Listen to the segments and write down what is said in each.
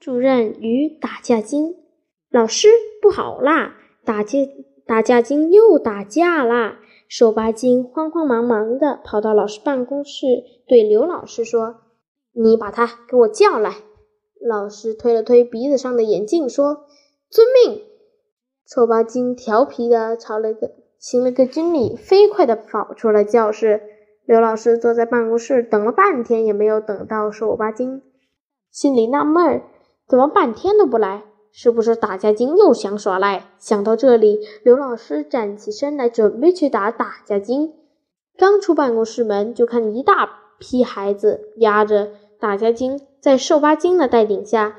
主任与打架精。老师，不好啦！打架打架精又打架啦！瘦巴精慌慌忙忙的跑到老师办公室，对刘老师说：“你把他给我叫来。”老师推了推鼻子上的眼镜，说：“遵命。”瘦巴精调皮的朝了个行了个军礼，飞快的跑出了教室。刘老师坐在办公室等了半天，也没有等到瘦巴精，心里纳闷儿：怎么半天都不来？是不是打架精又想耍赖？想到这里，刘老师站起身来，准备去打打架精。刚出办公室门，就看一大批孩子压着打架精，在瘦巴精的带领下，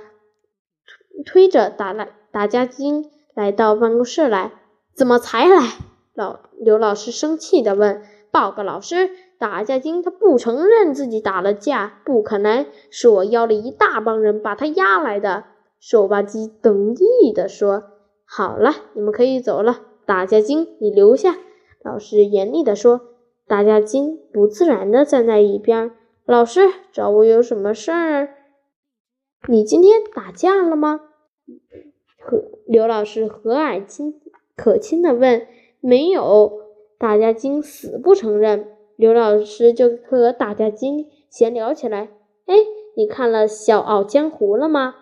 推推着打来打架精来到办公室来。怎么才来？老刘老师生气地问：“报告老师，打架精他不承认自己打了架，不可能，是我邀了一大帮人把他押来的。”瘦巴鸡得意地说：“好了，你们可以走了。打架精，你留下。”老师严厉地说。打架精不自然地站在一边。老师找我有什么事儿？你今天打架了吗？和刘老师和蔼亲可亲地问。没有。打架精死不承认。刘老师就和打架精闲聊起来。哎，你看了《笑傲江湖》了吗？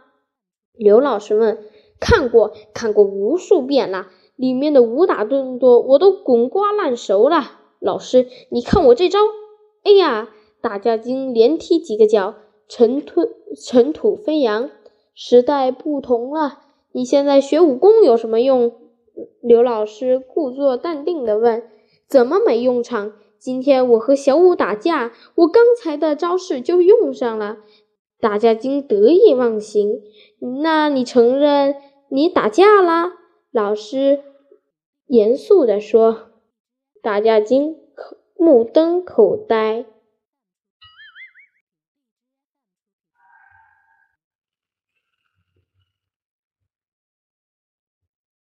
刘老师问：“看过，看过无数遍了，里面的武打动作我都滚瓜烂熟了。”老师，你看我这招！哎呀，打架精连踢几个脚，尘土尘土飞扬。时代不同了，你现在学武功有什么用？刘老师故作淡定地问：“怎么没用场？今天我和小五打架，我刚才的招式就用上了。”打架精得意忘形。那你承认你打架了？老师严肃地说。打架精目瞪口呆。